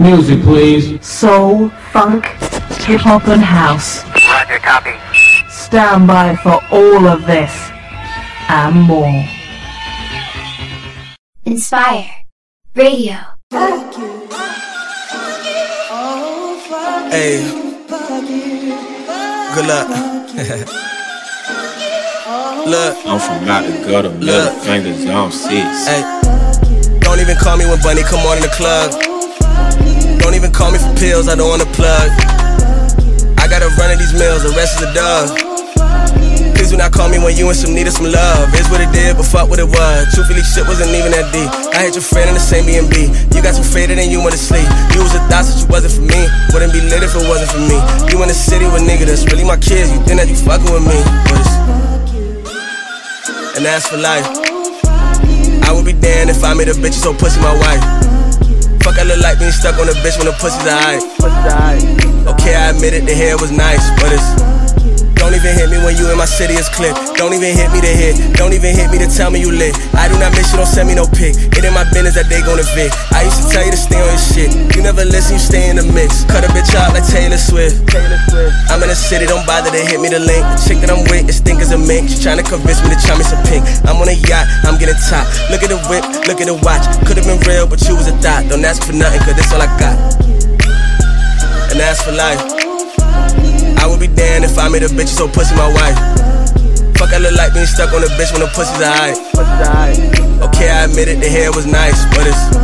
Music, please. Soul, funk, hip hop, and house. Roger, copy. Stand by for all of this and more. Inspire Radio. Hey, good luck. Look, I'm from out the gutter, middle fingers on six. hey, don't even call me when Bunny come on in the club. Don't even call me for pills, I don't wanna plug. I gotta run of these mills, the rest is a dub. Please do not call me when you and some needed some love. It's what it did, but fuck what it was. Truthfully, shit wasn't even that deep. I hit your friend in the same B&B. You got too faded and you to sleep. You was a thought that you wasn't for me. Wouldn't be lit if it wasn't for me. You in the city with niggas that's really my kids. You think that you fucking with me. And that's for life. I would be damned if I made a bitch so pussy my wife. Fuck, I look like being stuck on a bitch when the pussy's alright. Okay, I admit it, the hair was nice, but it's. Don't even hit me when you in my city is clip. Don't even hit me to hit. Don't even hit me to tell me you lit. I do not miss you, don't send me no pic. It in my business that they gon' evict. I used to tell you to stay on your shit. You never listen, you stay in the mix. Cut a bitch out like Taylor Swift. I'm in the city, don't bother to hit me the link. The chick that I'm with is think as a mink. She tryna convince me to try me some pink. I'm on a yacht, I'm getting top. Look at the whip, look at the watch. Could've been real, but you was a thought. Don't ask for nothing, cause this all I got. And that's for life. I would be damned if I made a bitch so pussy my wife. Fuck, I look like being stuck on a bitch when the pussy's alright. Okay, I admit it, the hair was nice, but it's.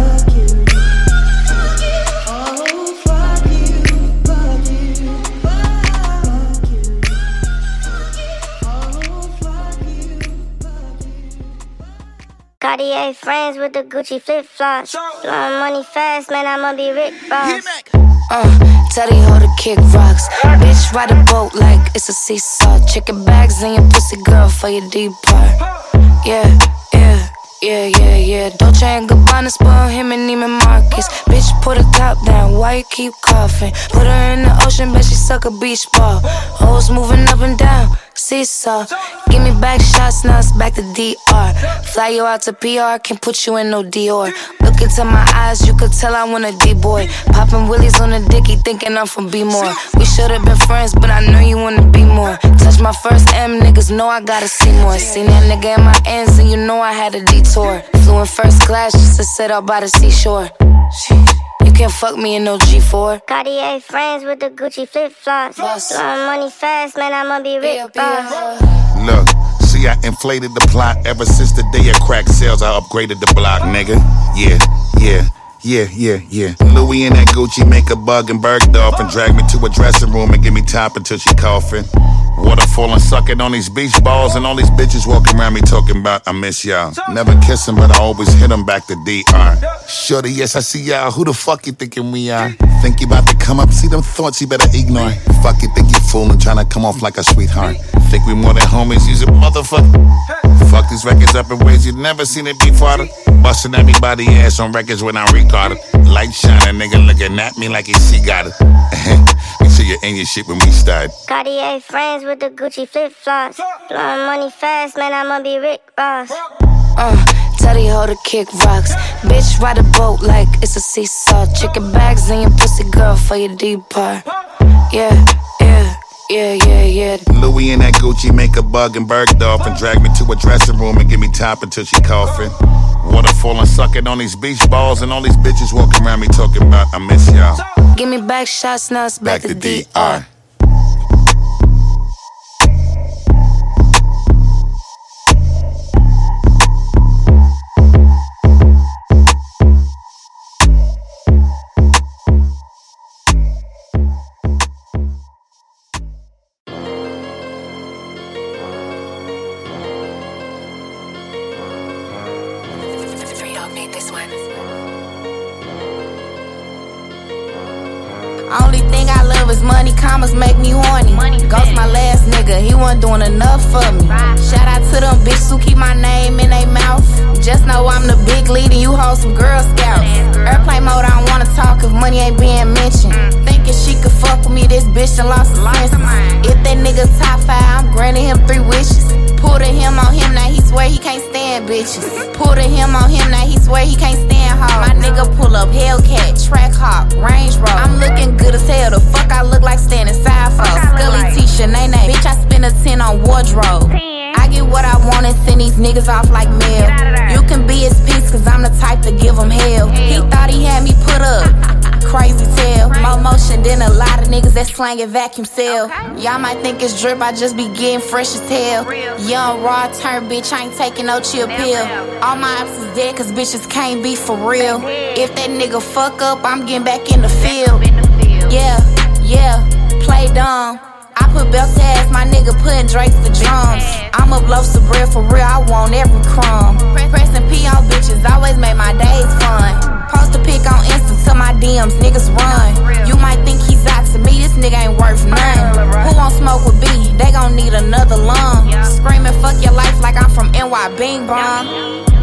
Cartier friends with the Gucci flip flops. Blowing money fast, man, I'ma be Rick Ross. Uh, tell the kick rocks. Bitch, ride a boat like it's a seesaw. Chicken bags in your pussy, girl, for your deep part. Yeah, yeah, yeah, yeah, yeah. Dolce and Gabbana spoil him and Neiman Marcus. Bitch, put her top down, why you keep coughing? Put her in the ocean, bet she suck a beach ball. Hoes moving up and down, seesaw. Give me back shots, now it's back to DR. Fly you out to PR, can't put you in no Dior. Look into my eyes, you could tell I want a D-boy. Popping willies on the dicky, thinking I'm from B-more. We should've been friends, but I know you wanna be more. Touch my first M, niggas know I gotta see more. Seen that nigga in my ends, and you know I had a detour. Flew in first class just to sit out by the seashore. You can't fuck me in no G4. Cartier friends with the Gucci flip flops. Blowing money fast, man, I'ma be Rick Look, see, I inflated the plot ever since the day of crack sales. I upgraded the block, nigga. Yeah, yeah. Yeah, yeah, yeah. Louis and that Gucci make a bug and Bergdorf and drag me to a dressing room and give me top until she coughing. Water falling, sucking on these beach balls, and all these bitches walking around me talking about I miss y'all. Never kiss but I always hit hit 'em back to DR. Shorty, yes, I see y'all. Who the fuck you thinking we are? Think you about to come up, see them thoughts you better ignore. Fuck you, think you fooling, trying to come off like a sweetheart. Think we more than homies, use a motherfucker. Fuck these records up in ways you've never seen it before. Busting everybody ass on records when I recorded. Light shining, nigga looking at me like he see got it. Make sure you're in your shit when we start. Cartier friends with the Gucci flip flops. Blowing money fast, man, I'ma be Rick Ross. Uh, tell the hoe to kick rocks. Bitch, ride a boat like it's a seesaw. Chicken bags in your pussy, girl, for your deep part. Yeah, yeah, yeah, yeah, yeah. Louis and that Gucci make a bug and Bergdorf and drag me to a dressing room and give me top until she coughing. Water falling, sucking on these beach balls, and all these bitches walking around me talking about I miss y'all. Give me back shots, now it's back, Back to to DR. DR. Just know I'm the big leader. you hold some Girl Scouts. Airplane mode, I don't wanna talk if money ain't being mentioned. Mm. Thinking she could fuck with me, this bitch done lost her senses. If that nigga top five, I'm granting him three wishes. Pull the him on him, now he swear he can't stand bitches. Pull the him on him, now he swear he can't stand hard. My nigga pull up Hellcat, Track Hawk, Range Rover. I'm looking good as hell, the fuck I look like standing side for. Scully like. T-shirt, Bitch, I spend a 10 on wardrobe. 10 get what I want and send these niggas off like mail. You can be his peace, cause I'm the type to give him hell. He thought he had me put up. Crazy tale, more motion than a lot of niggas that slang in vacuum seal. Y'all might think it's drip, I just be getting fresh as hell. Young, raw, turn bitch, I ain't taking no chill pill. All my ops is dead, cause bitches can't be for real. If that nigga fuck up, I'm getting back in the field. Yeah, yeah, play dumb. I put belt to ass, my nigga putting Drake's the drums. I'ma blow some bread for real, I want every crumb. Pressing P on bitches always make my days fun. Post a pic on Insta to my DMs, niggas run. You might think he's out to me, this nigga ain't worth none. Who won't smoke with B? They gon' need another lung. Screaming fuck your life like I'm from NY Bing Bong.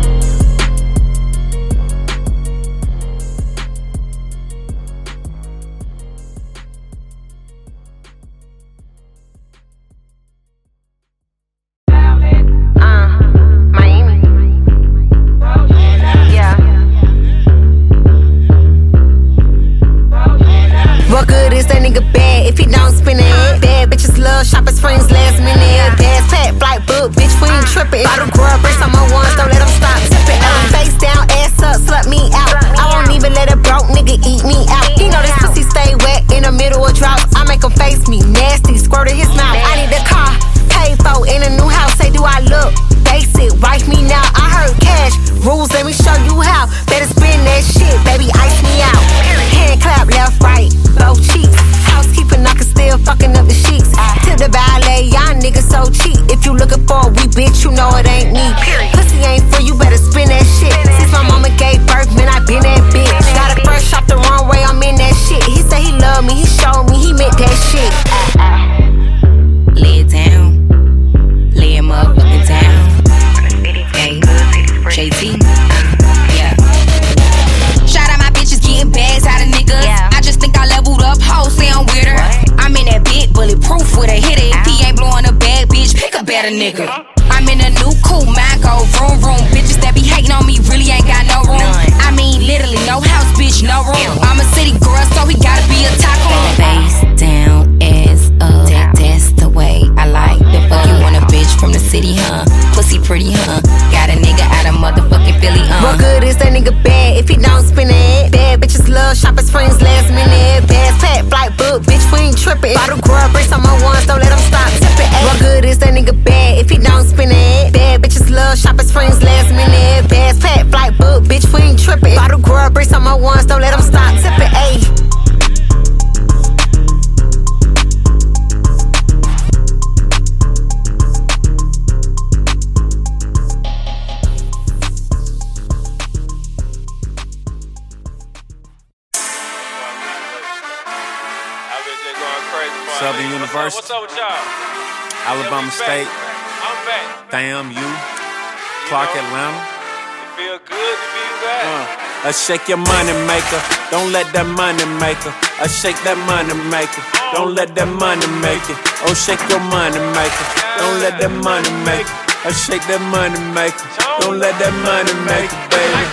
I shake your money maker. Don't let that money maker. I shake that money maker. Don't let that money make it. Oh, shake your money maker. Don't let that money make it. I shake that money maker. Don't let that money make it, baby.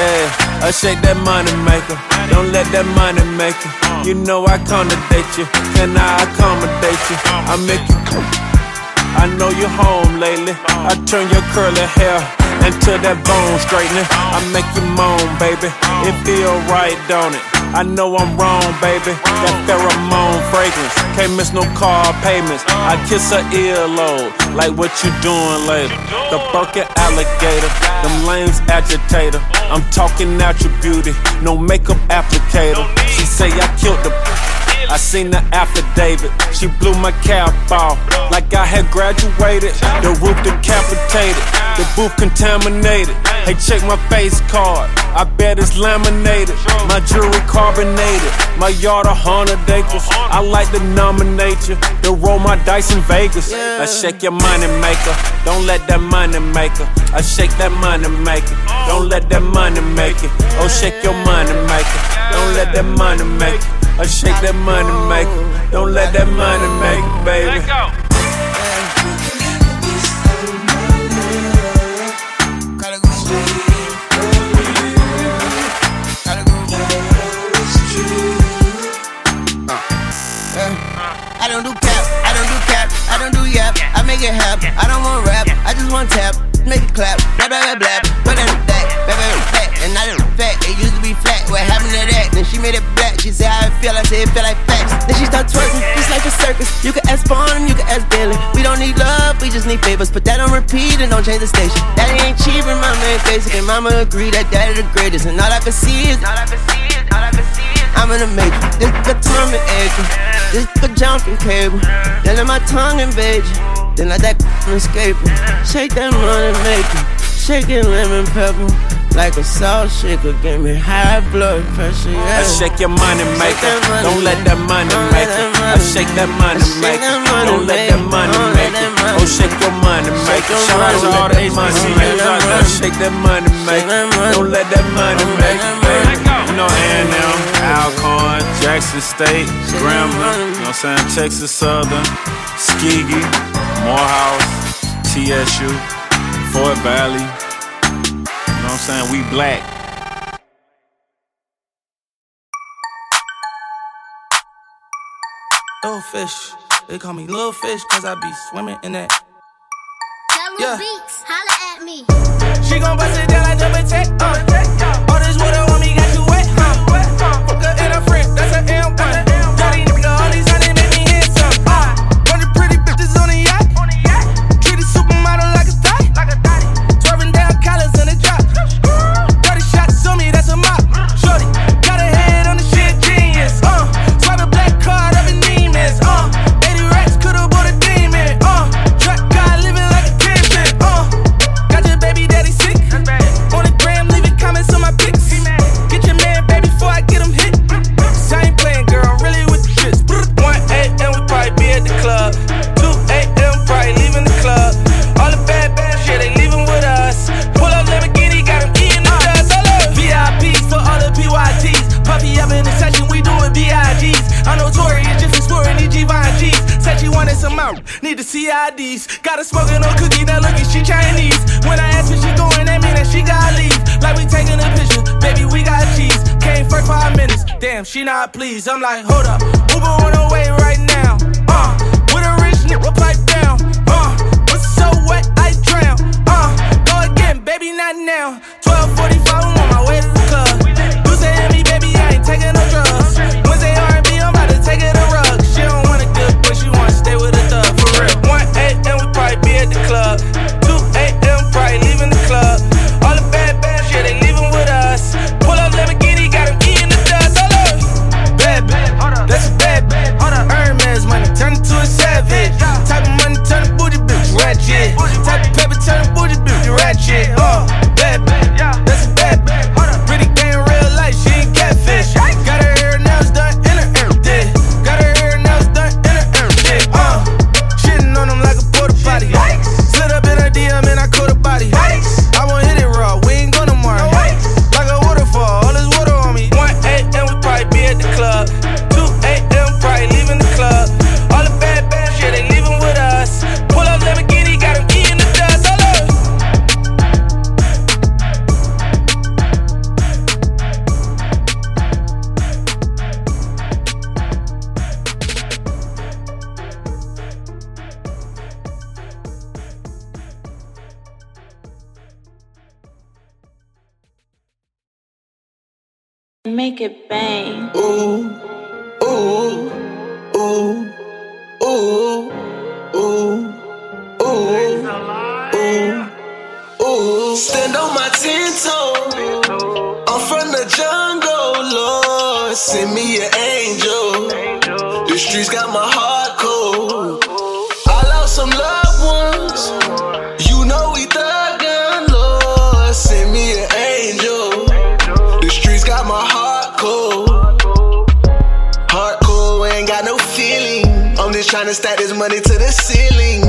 Yeah, I shake that money maker. Don't let that money make it. You know I accommodate you. Can I accommodate you? I make you. I know you're home lately. I turn your curly hair into that bone straightening. I make you moan, baby. It feel right, don't it? I know I'm wrong, baby. That pheromone fragrance. Can't miss no car payments. I kiss her earlobe. Like what you doing later? The Birkin alligator. Them lanes agitator. I'm talking your beauty. No makeup applicator. She say I killed the. I seen the affidavit. She blew my cap off like I had graduated. The roof decapitated, the booth contaminated. Hey, check my face card. I bet it's laminated. My jewelry carbonated. My yard a hundred acres. I like to nominate you. To roll my dice in Vegas. I shake your money maker. Don't let that money maker. I shake that money maker. Don't let that money make it. Oh, shake your money maker. Don't let that money make it. I shake that money maker. Don't let that money make it, baby. Want tap. Make it clap, blah blah blah blah. Put in that, blah blah fat, and I didn't fat. It used to be flat. What happened to that? Then she made it black. She said how it feel. I say it feel like facts. Then she start twerking, just like a circus. You can ask Bond, you can ask Billy. We don't need love, we just need favors. Put that on repeat and don't change the station. Daddy ain't cheap, and mama ain't basic. And mama agree that daddy the greatest. And all I can see is, all I can see is, all I can see is. I'm in the matrix. This the Tommy Edgar. This the jumping cable. Then my tongue invade you. Then let that escape. Shake that money maker. Shake it lemon pepper. Like a salt shaker, give me high blood pressure. Yeah. I shake your money maker. Don't let that money make it. I shake that money maker. Don't let that money make it. Oh, shake your money maker. Shout out to all the HBCUs. Shake that money maker. Don't let that money make it. You know A&M, Alcorn, Jackson State, Grambling. You know what I'm saying? Texas Southern, Skegee, Morehouse, TSU, Fort Valley. You know what I'm saying? We black. Little fish. They call me little fish cause I be swimming in that. Yeah. Beats, holla at me. She gon' bust it down like double tech. Uh. All this water on me got you she not pleased. I'm like, Make it bang. Ooh, ooh, ooh, ooh, ooh, ooh, ooh, ooh. Stand on my ten toes. I'm from the jungle, Lord. Send me an angel. The streets got my heart tryna stack this money to the ceiling.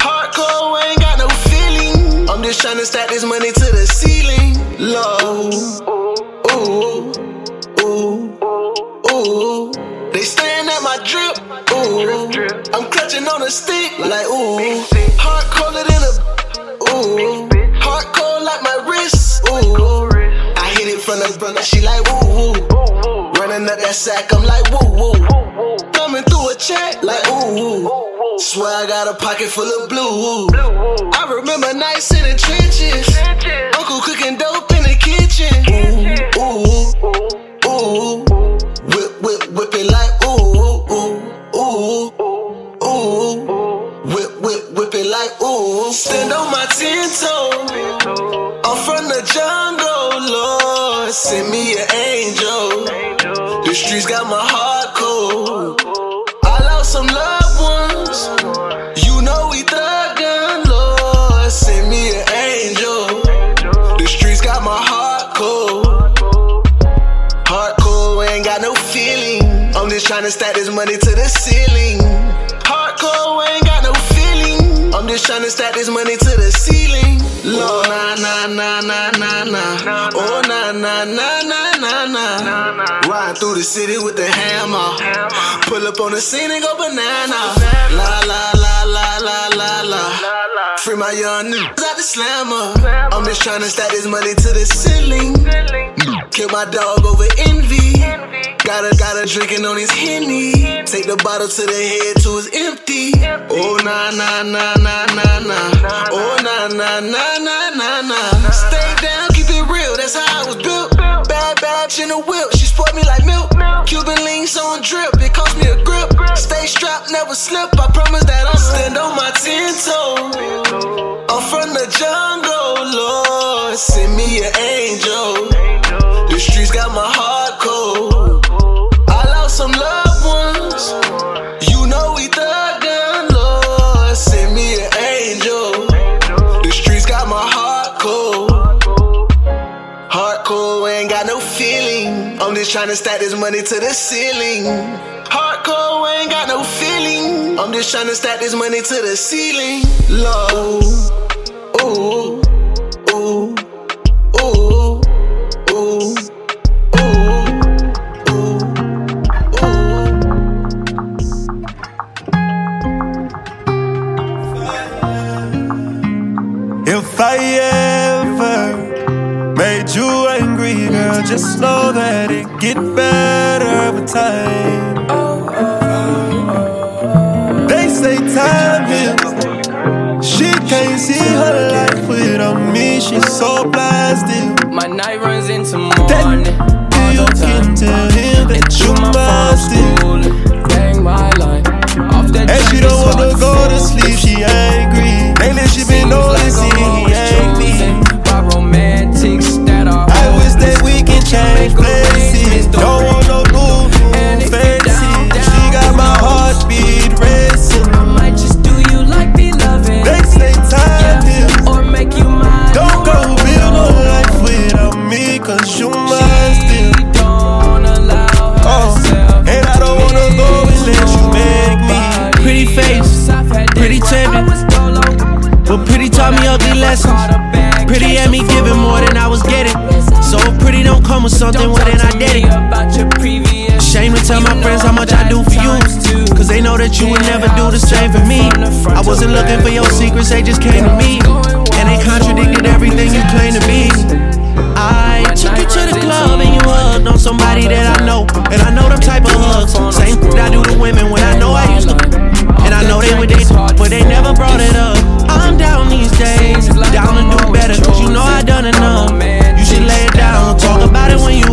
Heart cold, ain't got no feeling. I'm just tryna stack this money to the ceiling. Low. Ooh. Ooh. Ooh. They staring at my drip. Ooh. I'm clutching on a stick. Like, ooh. Heart colder than a. Ooh. Heart cold like my wrist. Ooh. I hit it from the front, she like woo. Running up that sack, I'm like woo woo. Coming through a check, ooh. Swear I got a pocket full of blue. blue. I remember nights in the trenches. trenches. Uncle cooking dope in the kitchen. Trenches. Ooh, ooh, ooh. Whip, whip, whip it like ooh, ooh, ooh, ooh. Whip, whip, whip it like ooh. Stand on my ten. I'm from the jungle, Lord. Send me an angel. The streets got my heart cold. I'm just tryna stack this money to the ceiling. Heart cold, ain't got no feeling. I'm just tryna stack this money to the ceiling. Lord, nah, nah, nah, nah, nah, nah. Oh, nah, nah, nah, nah, nah, nah. Ride through the city with the hammer. Pull up on the scene and go banana. La, la, la, la, la, la, la. Free my young niggas out the slammer. I'm just tryna stack this money to the ceiling. Kill my dog over envy. Got a, got a drinking on his henny. Take the bottle to the head till it's empty. Oh, nah, nah, nah, nah, nah, nah. Oh, nah, nah, nah, nah, nah, nah. Stay down, keep it real, that's how I was built. Bad batch in a whip, she spoiled me like milk. Cuban links on drip, it cost me a grip. Stay strapped, never slip. I promise that I'll stand on my ten toes. I'm from the jungle, Lord. Send me an angel. Got my heart cold. I lost some loved ones. You know we thuggin', Lord. Send me an angel. The streets got my heart cold. Heart cold, ain't got no feeling. I'm just tryna stack this money to the ceiling. Heart cold, ain't got no feeling. I'm just tryna stack this money to the ceiling. Lord, ooh, ooh, ooh, ooh. I ever made you angry, girl, just know that it get better with time. They say time heals. She can't see her life without me. She's so blasted. My night runs into morning. All You can tell him that you must it. Bang my line. And she don't wanna go to sleep, she angry. Lately she been Seems lessons. Pretty had me giving more than I was getting. So pretty don't come with something, well then I did it. Shame to tell my friends how much I do for you. Cause they know that you would never do the same for me. I wasn't looking for your secrets, they just came to me. And they contradicted everything you claim to be. I took you to the club and you hugged on somebody that I know. And I know them type of hugs. Same that I do to women when I know I used to. And I know they would they but they never brought it up. I'm down these days, down to do better, cause you know I done enough. You should lay it down, talk about it when you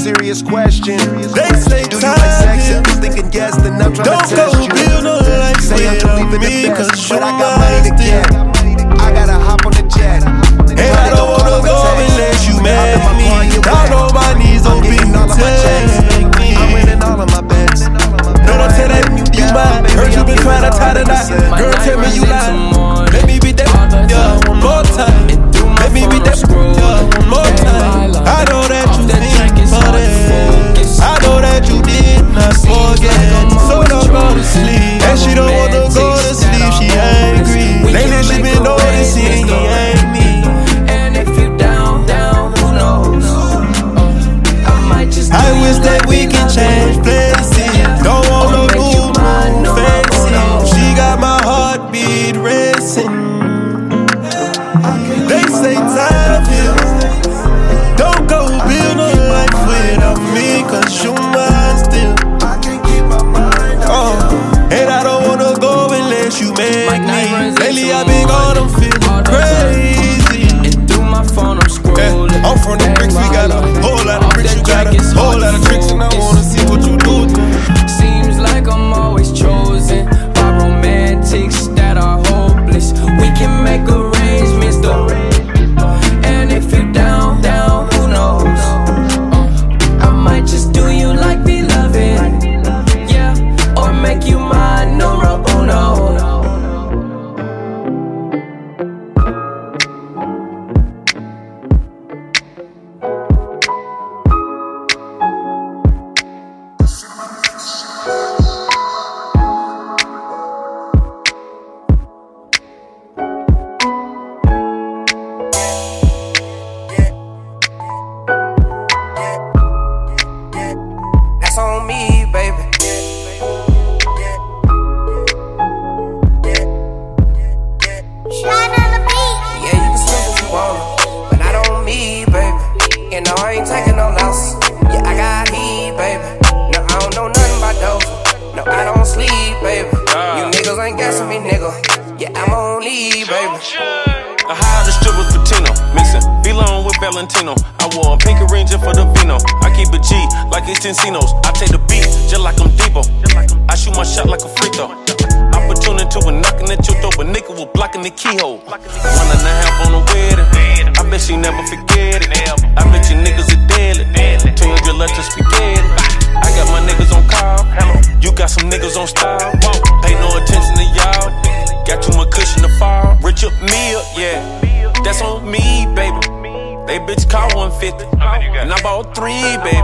serious question. They say Do you like sex? time If you thinking yes, then I'm trying Don't to go test you. build no life Say I'm believing me, the cause best, you but I got money to get. I gotta hop on the jet. And I don't wanna go unless you make me. Down on my knees, don't be Valentino. I wore a pink ranger for the vino. I keep a G like it's Encinos. I take the beat just like I'm Debo. I shoot my shot like a free throw. Opportunity a knocking at your door, but nigga was blocking the keyhole. One and a half on the wedding. I bet she never forget it. I bet you niggas are deadly. Change your letter spaghetti. I got my niggas on call. You got some niggas on style. Pay no attention to y'all. Got too much cushion to fall. Rich up me up, yeah. That's on me, baby. They bitch call 150. And I bought three, baby.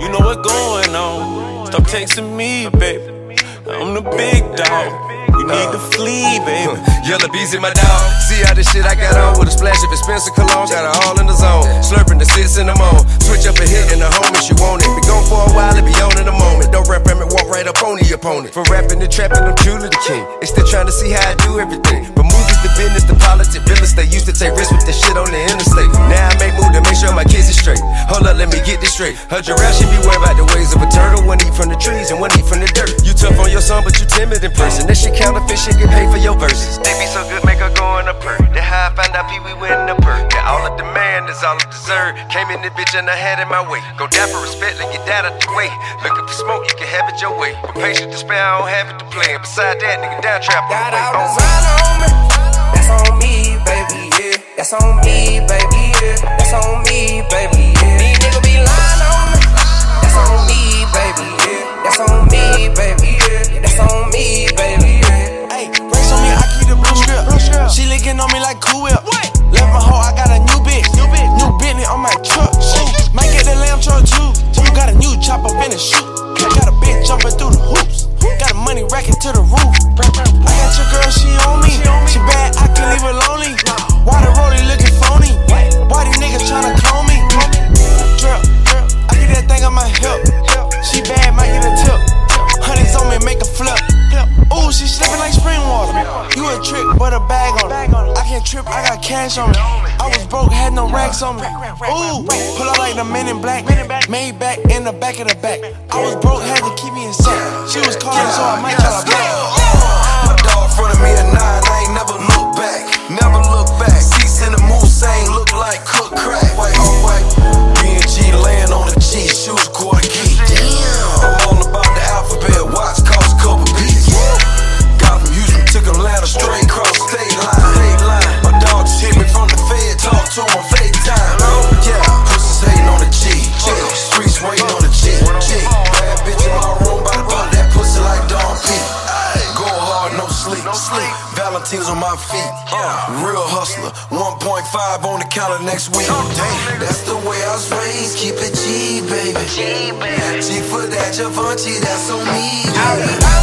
You know what going on. Stop texting me, baby. I'm the big dog. You need to flee, baby. Yellow bees in my dog. See how this shit I got on with a splash of expensive cologne. Got it all in the zone. Slurping the sits in the moan. Switch up a hit and the homies you want it. Be gone for a while and be on in a moment. Don't rap and walk right up on the opponent. For rapping and trapping, I'm truly the king. They still trying to see how I do everything. But movies, the business, the politics, real estate. Used to take risks with the shit on the interstate. Now I make move to make sure my kids is straight. Hold up, let me get this straight. Her giraffe should be worried about the ways of a turtle. One eat from the trees and one eat from the dirt. You tough on your son, but you timid in person. That shit counterfeit shit get paid for your verses. They be so good, make her go in a perk. That how I found out Pee Wee winning the perk. That all of demand is all I deserve. Came in this bitch and I had it my way. Go down for respect, let get that out the way. Looking for smoke, you can have it your way. From patient to spare, I don't have it to play. And beside that, nigga, down trap on the way. On me. Designer on me. That's on me, baby, yeah. That's on me, baby, yeah. That's on me, baby, yeah. These niggas be lying on me. That's on me, baby, yeah. That's on me, baby, yeah. That's on me, baby, yeah. Hey, race on me, I keep the blue strip. She licking on me like Cool Whip. Left my hoe, I got a new bitch. New bitch, new Bentley on my truck. Ooh, might get had no racks on me. Ooh, pull up like the men in black. Made back in the back of the back. I was broke, had next week. Damn, that's the way I was raised. Keep it G, baby. G, baby. G for that, Givenchy, that's on me. That's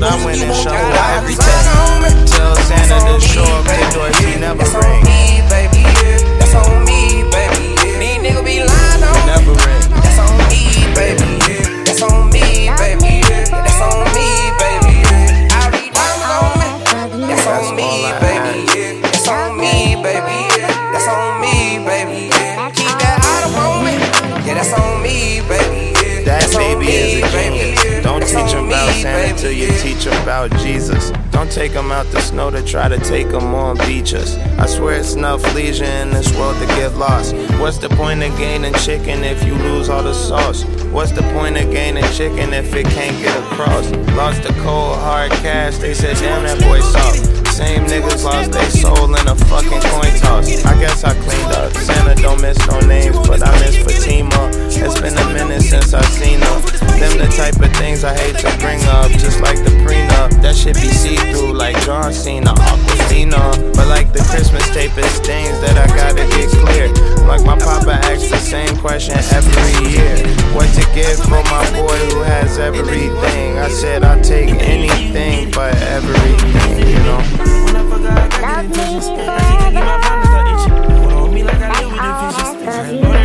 I'm winning shows. Try to take them on beaches. I swear it's enough leisure in this world to get lost. What's the point of gaining chicken if you lose all the sauce? What's the point of gaining chicken if it can't get across? Lost the cold hard cash, they said, damn, that boy soft. Same niggas lost their soul in a fucking coin toss. I guess I cleaned up. Santa don't miss no names, but I miss Fatima. It's been a minute since I seen her them the type of things I hate to bring up, just like the prenup. That shit be see through, like John Cena, Aquafina. But like the Christmas tape, it's things that I gotta get clear. Like my papa asks the same question every year What to give for my boy who has everything? I said I'll take anything but everything, you know? Love me forever. Like all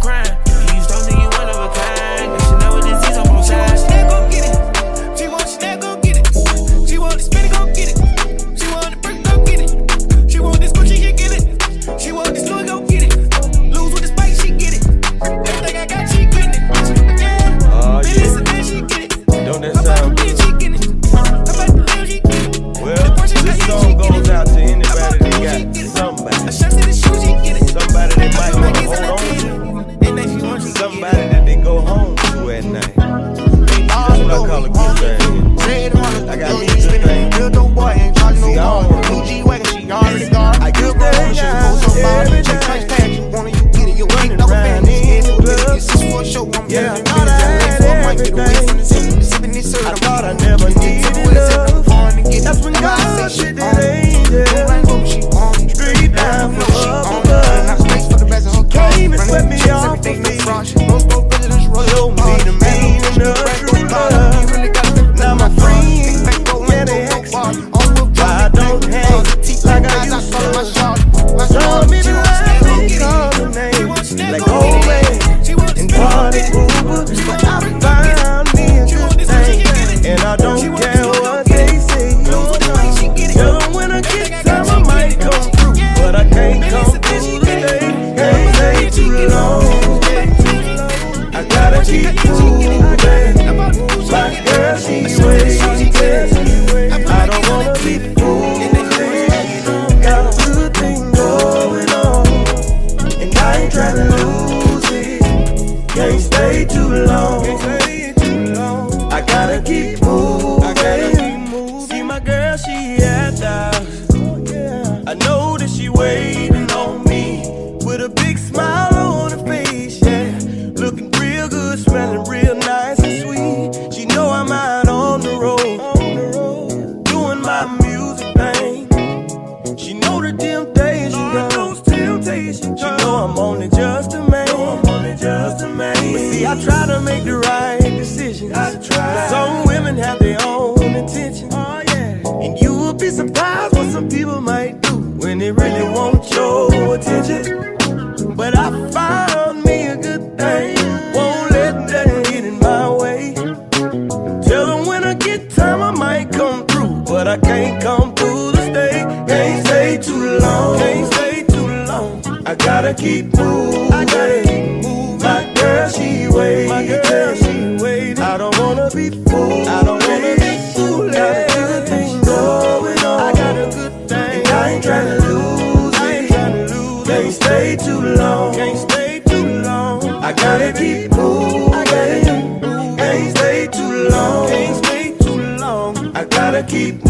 crying. gotta keep moving. Can't stay too long. Can't stay too long. I gotta keep moving.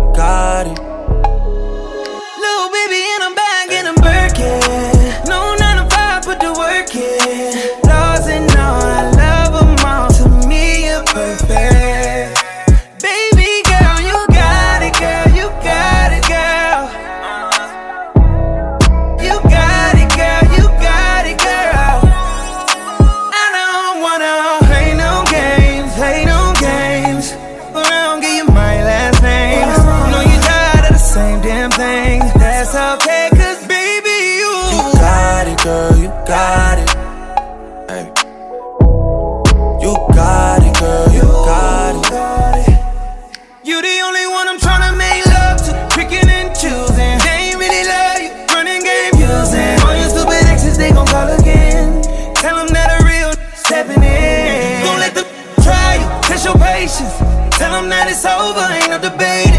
over, ain't no debate.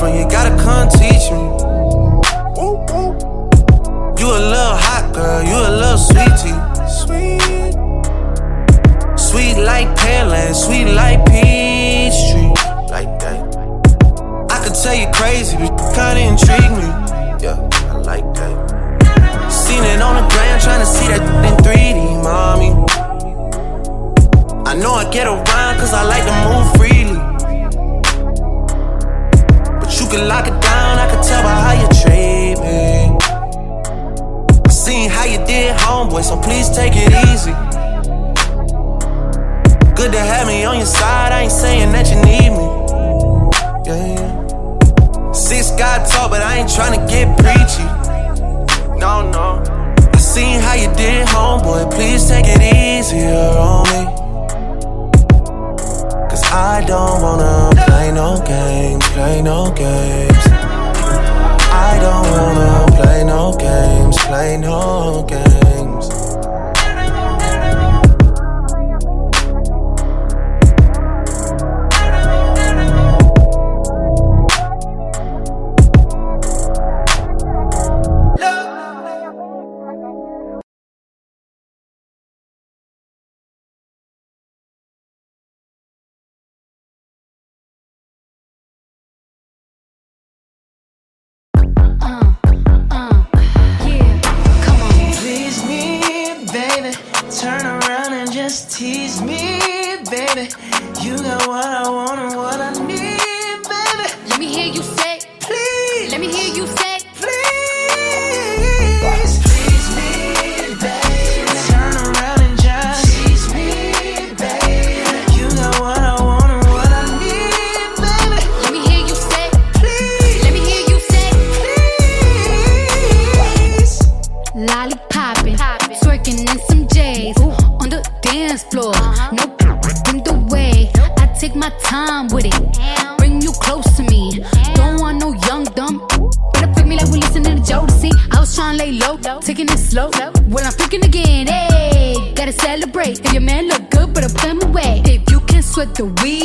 from your So we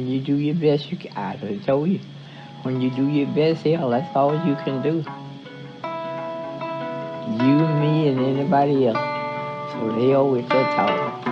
when you do your best, you can. I can tell you, when you do your best, hell, that's all you can do. You, me, and anybody else. So hell with that talk.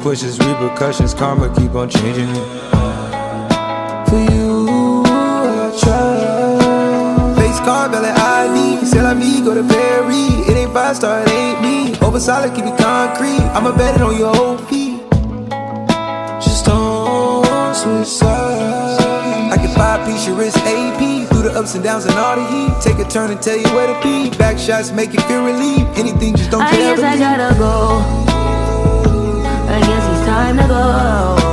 pushes, repercussions, karma keep on changing. For you, I try. Face card, belly ID, sell on me, go to Paris. It ain't five star, it ain't me. Over solid, keep it concrete. I'ma bet it on your OP. Just don't switch sides. I can five piece your wrist AP through the ups and downs and all the heat. Take a turn and tell you where to be. Back shots make you feel relieved. Anything, just don't I care. I guess I gotta go time to go.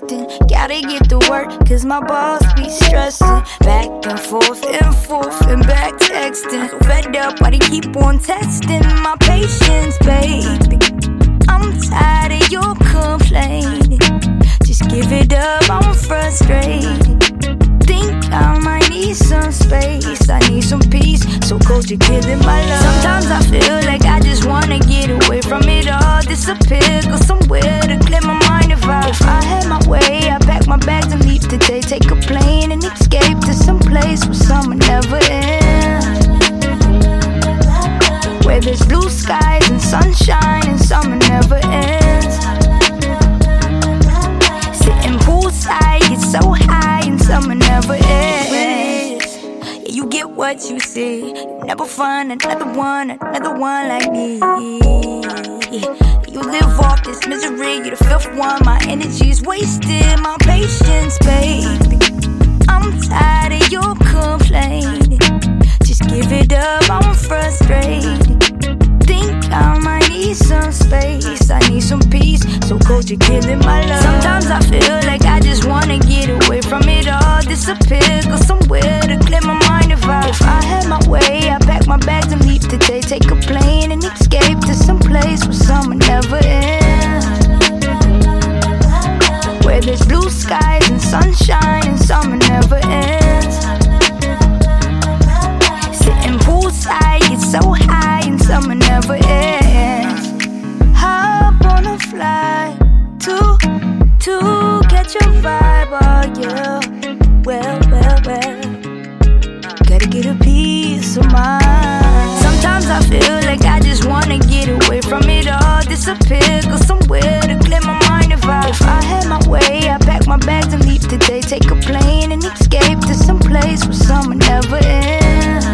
Gotta get to work, cause my boss be stressing. Back and forth and forth and back texting. Fed up, why they keep on testing my patience, baby. I'm tired of your complaining. Just give it up, I'm frustrated. Think I might need some space, I need some peace. So cold, you're killing my love. Sometimes I feel like I just wanna get away from it all, disappear, go somewhere to clear my mind. If I, if I had my way, I pack my bags and leave today. Take a plane and escape to some place where summer never ends. Where there's blue skies and sunshine and summer never ends. Sitting poolside, it's so summer never ends. Yeah, you get what you see. You never find another one, another one like me. You live off this misery. You're the fifth one. My energy's wasted. My patience, baby. I'm tired of your complaining. Just give it up. I'm frustrated. Think I some peace. So cold, you're killing my love. Sometimes I feel like I just wanna get away from it all. Disappear, go somewhere to clear my mind. If I, if I had my way, I pack my bags and leave today. Take a plane and escape to some place where summer never ends. Where there's blue skies and sunshine and summer never ends. Sitting poolside, get so high and summer never ends. Yeah. Well, well, well. Gotta get a piece of mind. Sometimes I feel like I just wanna get away from it all, disappear, go somewhere to clear my mind. If I, if I had my way, I pack my bags and leave today. Take a plane and escape to some place where summer never ends.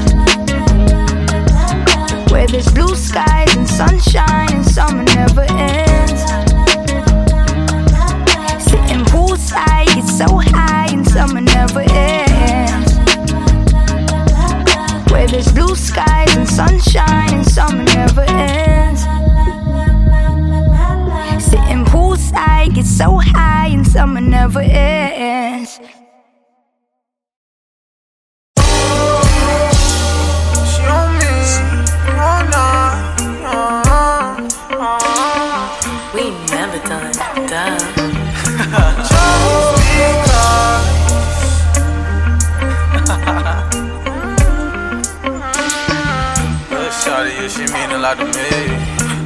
Where there's blue skies and sunshine and summer never ends. There's blue skies and sunshine and summer never ends. Sitting poolside, get so high and summer never ends. A lot to me.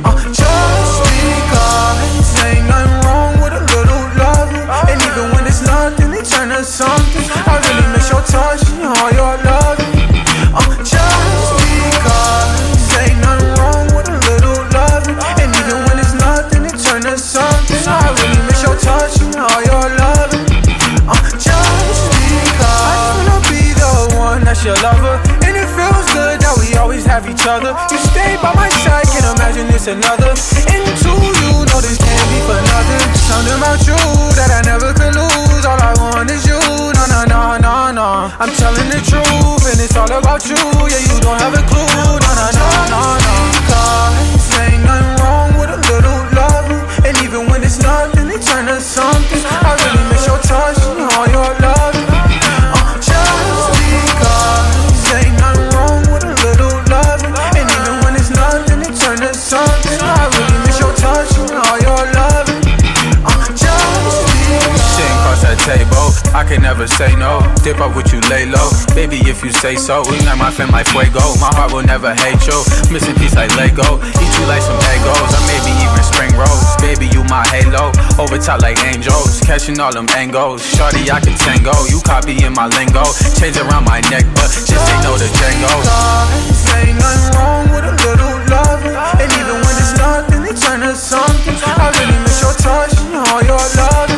Uh, just because ain't nothing wrong with a little love, and even when it's nothing, it turn to something. I really miss your touch and all your say so, ignite my flame like fuego. My heart will never hate you. Missing piece like Lego. Eat you like some Legos, or maybe even spring rolls. Baby, you my halo. Over top like angels. Catching all them angles. Shorty, I can tango. You copying my lingo. Change around my neck, but just say no to Django. Ain't nothing wrong with a little love. And even when it's nothing, it turn to something. I really miss your touch and all your love.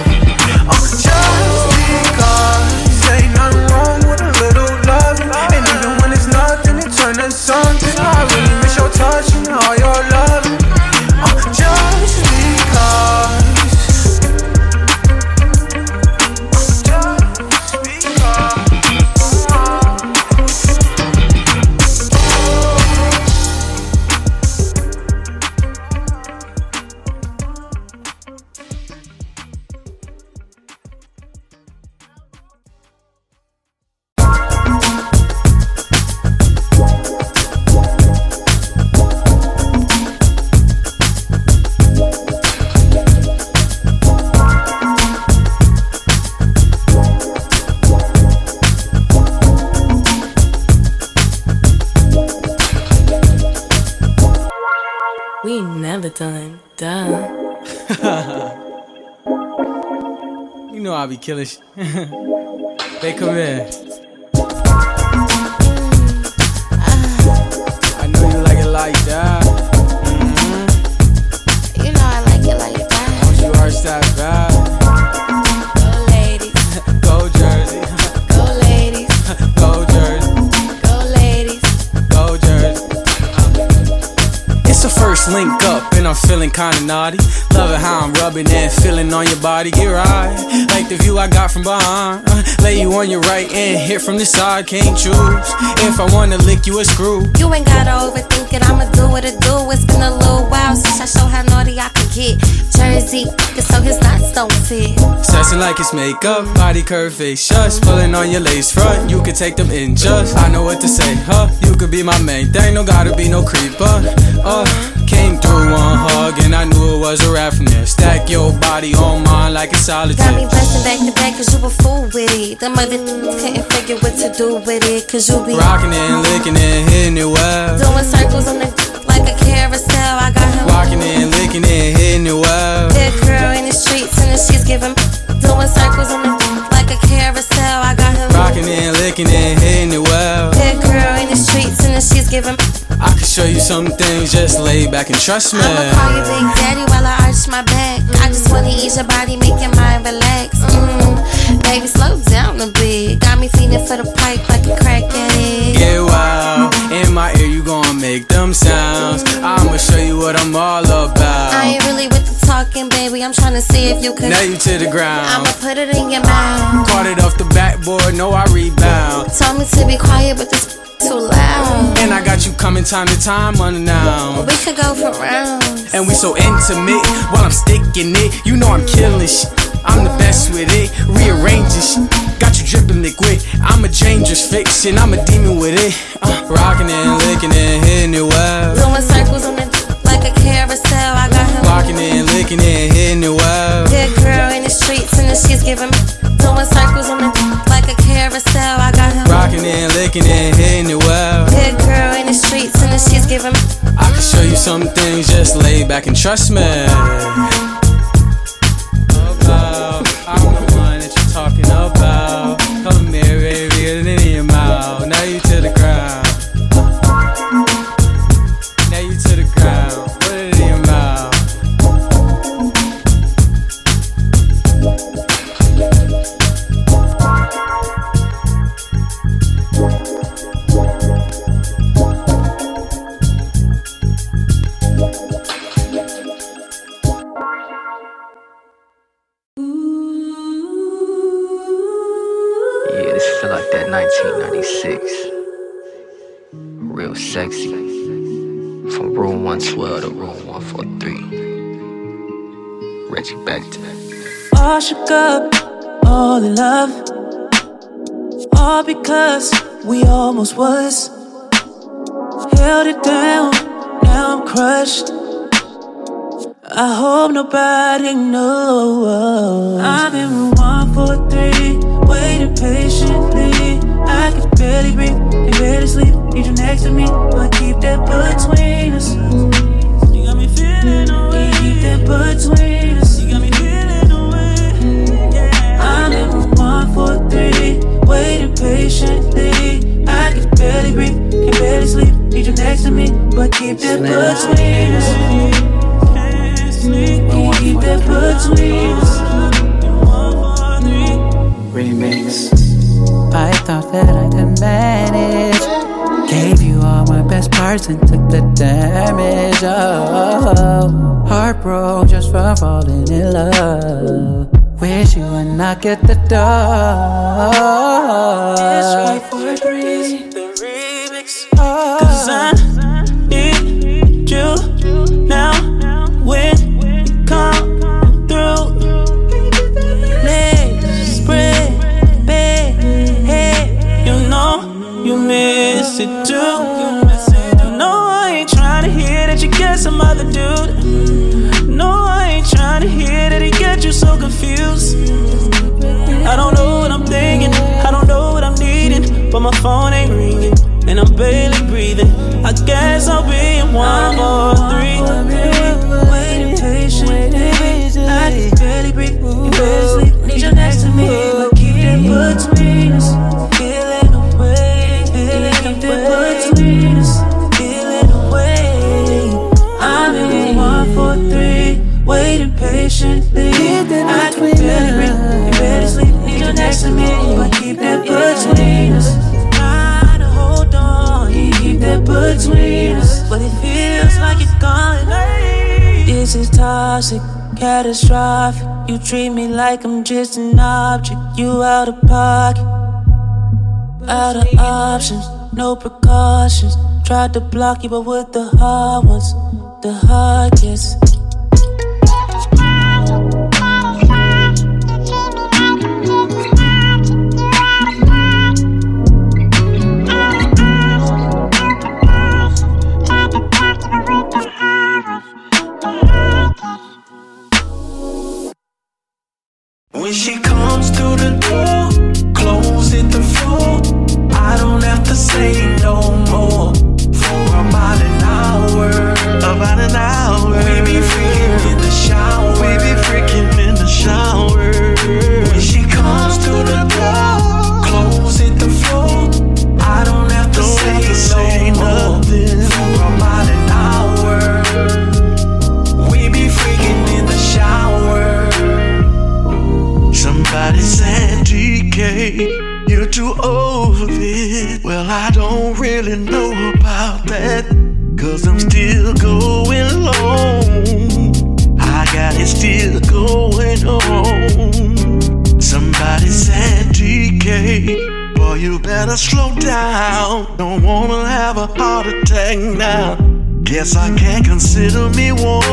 Know I be killing sh- They come in. Feeling kinda naughty. Loving how I'm rubbing and feeling on your body. Get right, like the view I got from behind. Uh, lay you on your right and hit from the side. Can't choose if I wanna lick you a screw. You ain't gotta overthink it, I'ma do what I do. It's been a little while since I show how naughty I can get. Jersey, so his knots don't fit. Stressing like it's makeup, body curve, face shush. Pulling on your lace front, you can take them in just. I know what to say, huh? You could be my main thing, no gotta be no creeper. Uh, came through one hug and I knew it was a wrap from there. Stack your body on mine like it's Got me bustin' back to back cause you a fool with it. The mother couldn't figure what to do with it cause you be Rocking it and licking it, hitting it well. doing circles on the like a carousel. I got him Rocking it and licking it, hitting it well. Good girl in the streets and the she's giving doing circles on the like a carousel. I got him Rocking and licking it, hitting it well. Good girl in the streets and the she's giving I can show you some things, just lay back and trust me. I'ma call you Big Daddy while I arch my back. I just wanna ease your body, make your mind relax. Mm, baby, slow down a bit. Got me feeling for the pipe like a crack sounds. I'ma show you what I'm all about. Baby. I'm tryna see if you could. Nail you to the ground. I'ma put it in your mouth. Caught it off the backboard, no I rebound. Told me to be quiet, but this too loud. And I got you coming time to time unannounced. We could go for rounds. And we so intimate while I'm sticking it. You know I'm killing shit. I'm the best with it, rearranging shit. Got you dripping liquid. I'm a dangerous fiction, I'm a demon with it. Uh, rocking it and licking it, hitting it well. Doing circles on the like a carousel. I got him. Rocking it licking it, hitting it well. Good girl in the streets and the she's giving me doing circles on the like a carousel. I got him. Rocking it licking it, hitting it well. Good girl in the streets and the she's giving me. I can show you some things, just lay back and trust me. About, I'm the one that you're talking about. Room 112 to room 143. Reggie Bector. All shook up, all in love. All because we almost was. Held it down, now I'm crushed. I hope nobody knows. I'm in room 143, waiting knock at the object, you out of pocket. Out of options, no precautions. Tried to block you, but with the hard ones, the heart gets. I can't consider me one.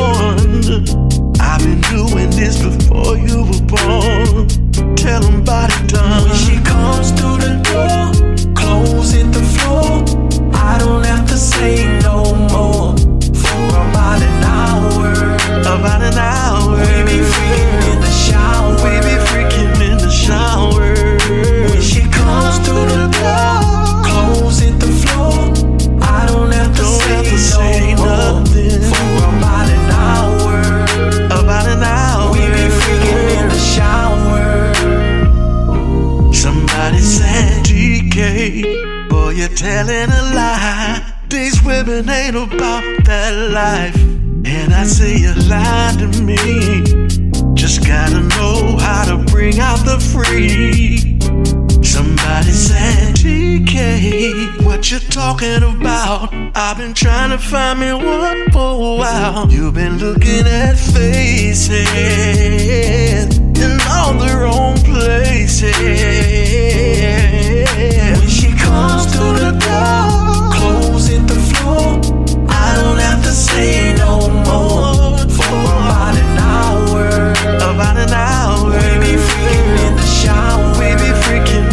telling a lie. These women ain't about that life. And I see you lying to me. Just gotta know how to bring out the free. Somebody said, TK, what you talking about? I've been trying to find me one for a while. You've been looking at faces in all the wrong places arms to the door, closing the floor. I don't have to say no more for about an hour. About an hour, we be freaking in the shower, we be freaking.